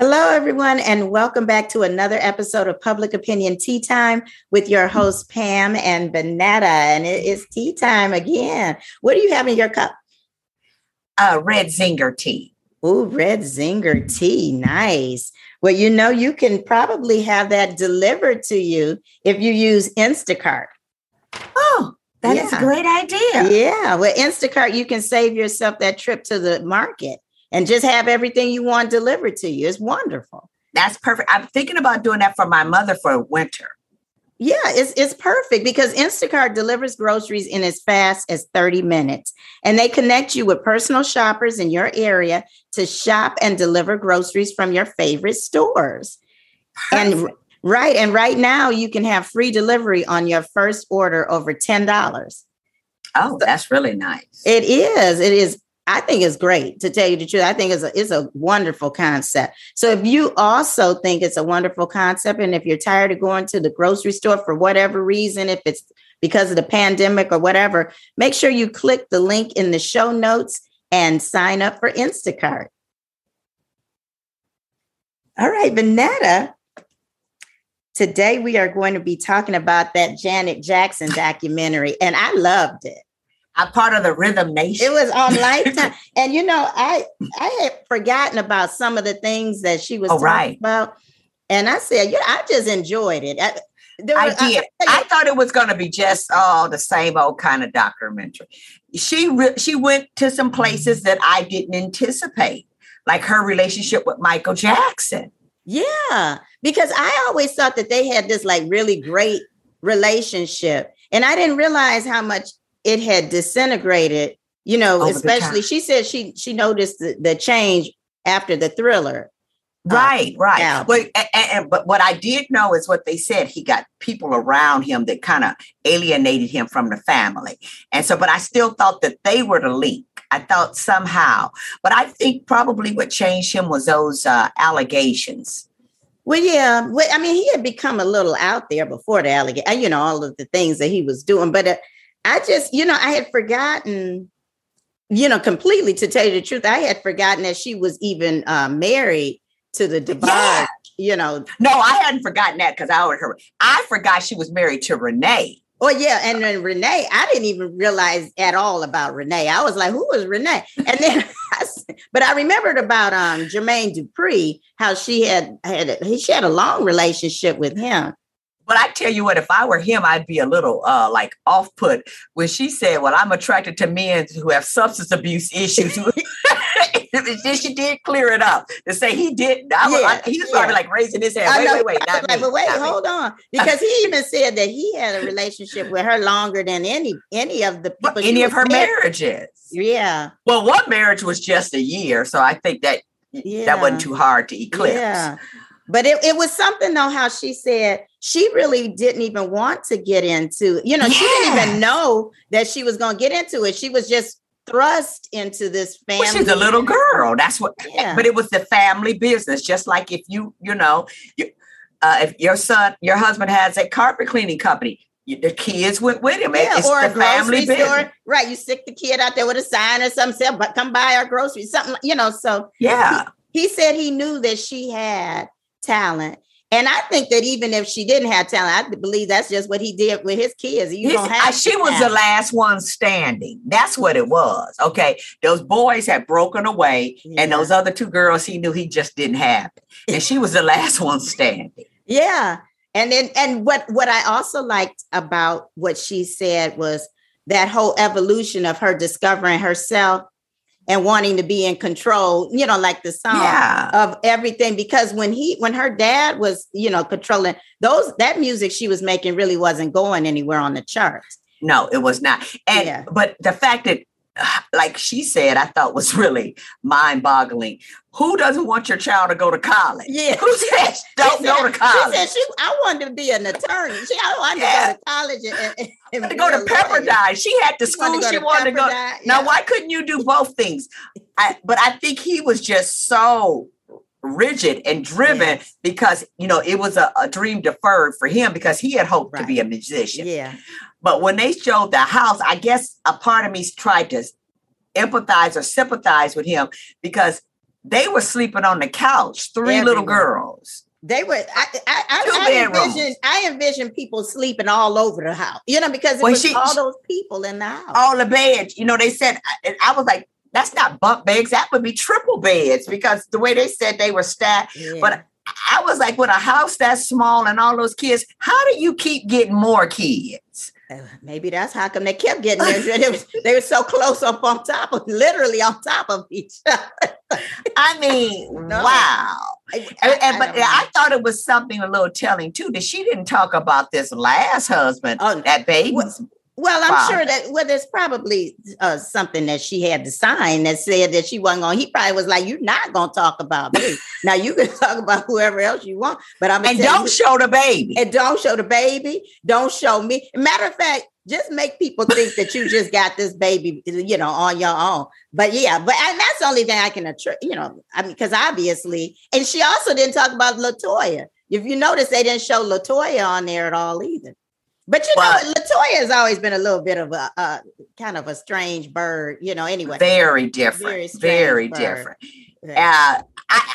Hello, everyone, and welcome back to another episode of Public Opinion Tea Time with your host, Pam and Banetta. And it is tea time again. What do you have in your cup? Uh, red zinger tea. Ooh, red zinger tea. Nice. Well, you know, you can probably have that delivered to you if you use Instacart. Oh, that yeah. is a great idea. Yeah. With Instacart, you can save yourself that trip to the market and just have everything you want delivered to you. It's wonderful. That's perfect. I'm thinking about doing that for my mother for winter. Yeah, it's it's perfect because Instacart delivers groceries in as fast as 30 minutes. And they connect you with personal shoppers in your area to shop and deliver groceries from your favorite stores. Perfect. And right, and right now you can have free delivery on your first order over $10. Oh, that's really nice. It is. It is I think it's great to tell you the truth. I think it's a, it's a wonderful concept. So if you also think it's a wonderful concept, and if you're tired of going to the grocery store for whatever reason, if it's because of the pandemic or whatever, make sure you click the link in the show notes and sign up for Instacart. All right, Vanetta. Today we are going to be talking about that Janet Jackson documentary, and I loved it. I'm part of the Rhythm Nation. It was on Lifetime, and you know, I I had forgotten about some of the things that she was oh, talking right. about, and I said, yeah, I just enjoyed it. I, I did. I, I, thought it was going to be just all oh, the same old kind of documentary. She re- she went to some places that I didn't anticipate, like her relationship with Michael Jackson. Yeah, because I always thought that they had this like really great relationship, and I didn't realize how much it had disintegrated you know Over especially she said she she noticed the, the change after the thriller uh, right right album. but and, and, but what i did know is what they said he got people around him that kind of alienated him from the family and so but i still thought that they were the link i thought somehow but i think probably what changed him was those uh, allegations well, yeah. Well, I mean, he had become a little out there before the allegation, you know, all of the things that he was doing. But uh, I just, you know, I had forgotten, you know, completely to tell you the truth, I had forgotten that she was even uh, married to the DeBarge, yeah. you know. No, I hadn't forgotten that because I heard her. I forgot she was married to Renee. Oh yeah, and then Renee, I didn't even realize at all about Renee. I was like, "Who was Renee?" And then, I, but I remembered about um Jermaine Dupri, how she had had she had a long relationship with him, but I tell you what, if I were him, I'd be a little uh, like off put when she said, Well, I'm attracted to men who have substance abuse issues. she did clear it up to say he didn't. I was, yeah, I, he was yeah. probably like raising his hand. Wait, wait, wait, not like, me, but wait, hold me. on, because he even said that he had a relationship with her longer than any any of the people. Any of her married. marriages. Yeah. Well, one marriage was just a year, so I think that yeah. that wasn't too hard to eclipse. Yeah. But it, it was something though how she said she really didn't even want to get into, you know, yes. she didn't even know that she was going to get into it. She was just thrust into this family. Well, she's a little girl. That's what, yeah. but it was the family business. Just like if you, you know, you, uh, if your son, your husband has a carpet cleaning company, the kids went with him. Yeah, it's or a family store. Right. You stick the kid out there with a sign or something, say, but come buy our groceries, something, you know. So yeah. He, he said he knew that she had talent. And I think that even if she didn't have talent, I believe that's just what he did with his kids. You don't have she was the last one standing. That's what it was. Okay. Those boys had broken away, yeah. and those other two girls he knew he just didn't have. It. And she was the last one standing. Yeah. And then and what what I also liked about what she said was that whole evolution of her discovering herself and wanting to be in control, you know, like the song yeah. of everything. Because when he, when her dad was, you know, controlling those, that music she was making really wasn't going anywhere on the charts. No, it was not. And, yeah. but the fact that like she said, I thought was really mind boggling. Who doesn't want your child to go to college? Yeah. Who says don't said, go to college? She said she, I wanted to be an attorney. She, I wanted yeah. to go to college and, and, and to go to Pepperdine. She had the school she wanted to go. Yeah. Now, why couldn't you do both things? I, but I think he was just so rigid and driven yes. because you know it was a, a, dream deferred for him because he had hoped right. to be a musician. Yeah. But when they showed the house, I guess a part of me tried to empathize or sympathize with him because they were sleeping on the couch, three Everywhere. little girls. They were. I, I, I, I envision. I envision people sleeping all over the house. You know, because it well, was she, all those people in the house. All the beds. You know, they said. I, I was like, that's not bunk beds. That would be triple beds because the way they said they were stacked. Yeah. But I was like, with a house that small and all those kids, how do you keep getting more kids? Maybe that's how come they kept getting there. they, was, they were so close up on top of, literally on top of each other. I mean, no. wow. I, I, and, but I, thought it was something a little telling too that she didn't talk about this last husband, oh, that baby. Well, well, I'm sure that well, there's probably uh, something that she had to sign that said that she wasn't going. He probably was like, "You're not going to talk about me. now you can talk about whoever else you want, but I'm and don't you, show the baby. And don't show the baby. Don't show me. Matter of fact, just make people think that you just got this baby, you know, on your own. But yeah, but and that's the only thing I can, attribute, you know, I mean, because obviously, and she also didn't talk about Latoya. If you notice, they didn't show Latoya on there at all either. But you but, know, Latoya has always been a little bit of a, a, kind of a strange bird, you know. Anyway, very different, very, very different. Yeah. Uh, I,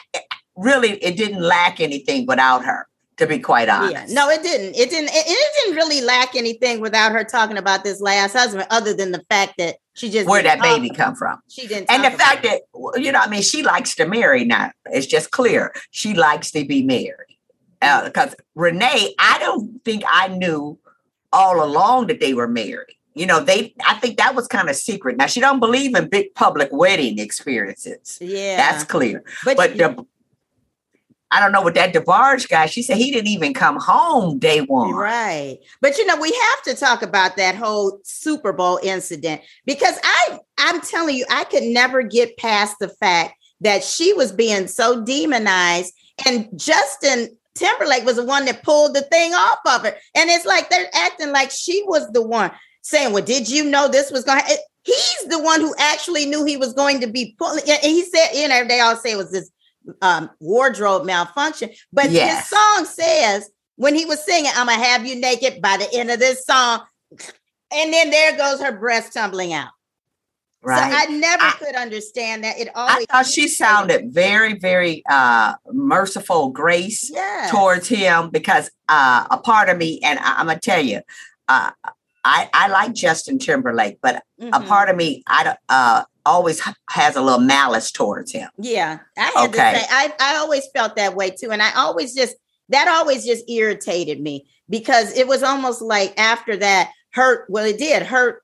really, it didn't lack anything without her. To be quite honest, yeah. no, it didn't. It didn't. It, it, didn't really lack anything without her talking about this last husband, other than the fact that she just where that baby come from. She didn't, and the fact that you know, I mean, she likes to marry now. It's just clear she likes to be married because uh, Renee, I don't think I knew all along that they were married. You know, they I think that was kind of secret. Now she don't believe in big public wedding experiences. Yeah. That's clear. But, but the, I don't know what that DeBarge guy, she said he didn't even come home day one. Right. But you know, we have to talk about that whole Super Bowl incident because I I'm telling you, I could never get past the fact that she was being so demonized and Justin Timberlake was the one that pulled the thing off of her. And it's like they're acting like she was the one saying, Well, did you know this was going to He's the one who actually knew he was going to be pulling. And he said, you know, they all say it was this um, wardrobe malfunction. But yes. his song says, when he was singing, I'm going to have you naked by the end of this song. And then there goes her breast tumbling out. Right. So I never I, could understand that. It always I thought she sounded very, very uh merciful grace yes. towards him because uh a part of me, and I, am gonna tell you, uh I, I like Justin Timberlake, but mm-hmm. a part of me I uh always has a little malice towards him. Yeah. I had okay. to say I, I always felt that way too. And I always just that always just irritated me because it was almost like after that hurt well it did hurt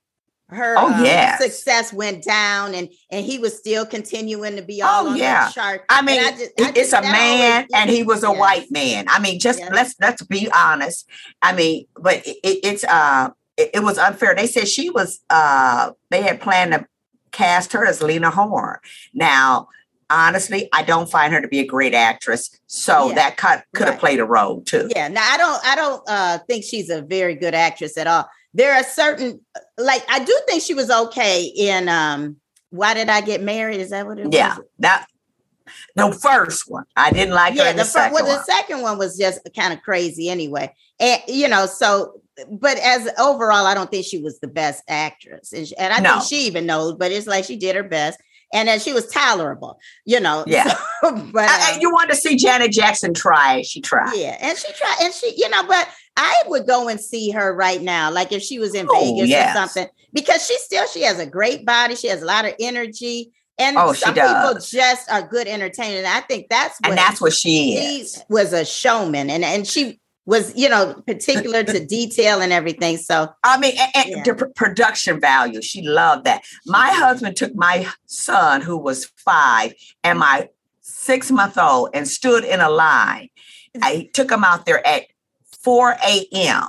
her oh, um, success went down and and he was still continuing to be all oh, on yeah. chart. I mean, I just, I it's a man always, and he was a yes. white man. I mean, just yes. let's let's be honest. I mean, but it, it's uh it, it, was unfair. They said she was uh they had planned to cast her as Lena Horne. Now, honestly, I don't find her to be a great actress. So yeah. that cut could have right. played a role too. Yeah. Now I don't I don't uh think she's a very good actress at all there are certain like I do think she was okay in um why did I get married? Is that what it yeah, was? Yeah, that the first one. I didn't like yeah, the, the first well, the second one was just kind of crazy anyway. And you know, so but as overall, I don't think she was the best actress. And, she, and I no. think she even knows, but it's like she did her best and then she was tolerable, you know. Yeah. So, but um, you want to see Janet Jackson try? She tried. Yeah, and she tried, and she, you know, but I would go and see her right now, like if she was in oh, Vegas yes. or something, because she still she has a great body, she has a lot of energy. And oh, some people just are good entertainers. I think that's what and that's what she is. was a showman, and and she was you know particular to detail and everything. So I mean, and, and yeah. the production value, she loved that. My mm-hmm. husband took my son, who was five, and my six month old, and stood in a line. I took him out there at 4 a.m.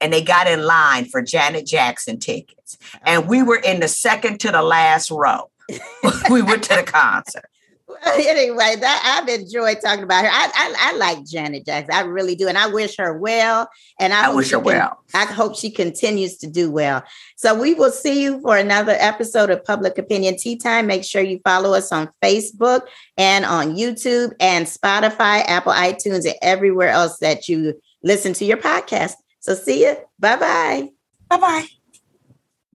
and they got in line for Janet Jackson tickets. And we oh. were in the second to the last row. we went to the concert. anyway, that I've enjoyed talking about her. I, I, I like Janet Jackson. I really do, and I wish her well. And I, I wish her can, well. I hope she continues to do well. So we will see you for another episode of Public Opinion Tea Time. Make sure you follow us on Facebook and on YouTube and Spotify, Apple, iTunes, and everywhere else that you listen to your podcast. So see you. Bye bye. Bye bye.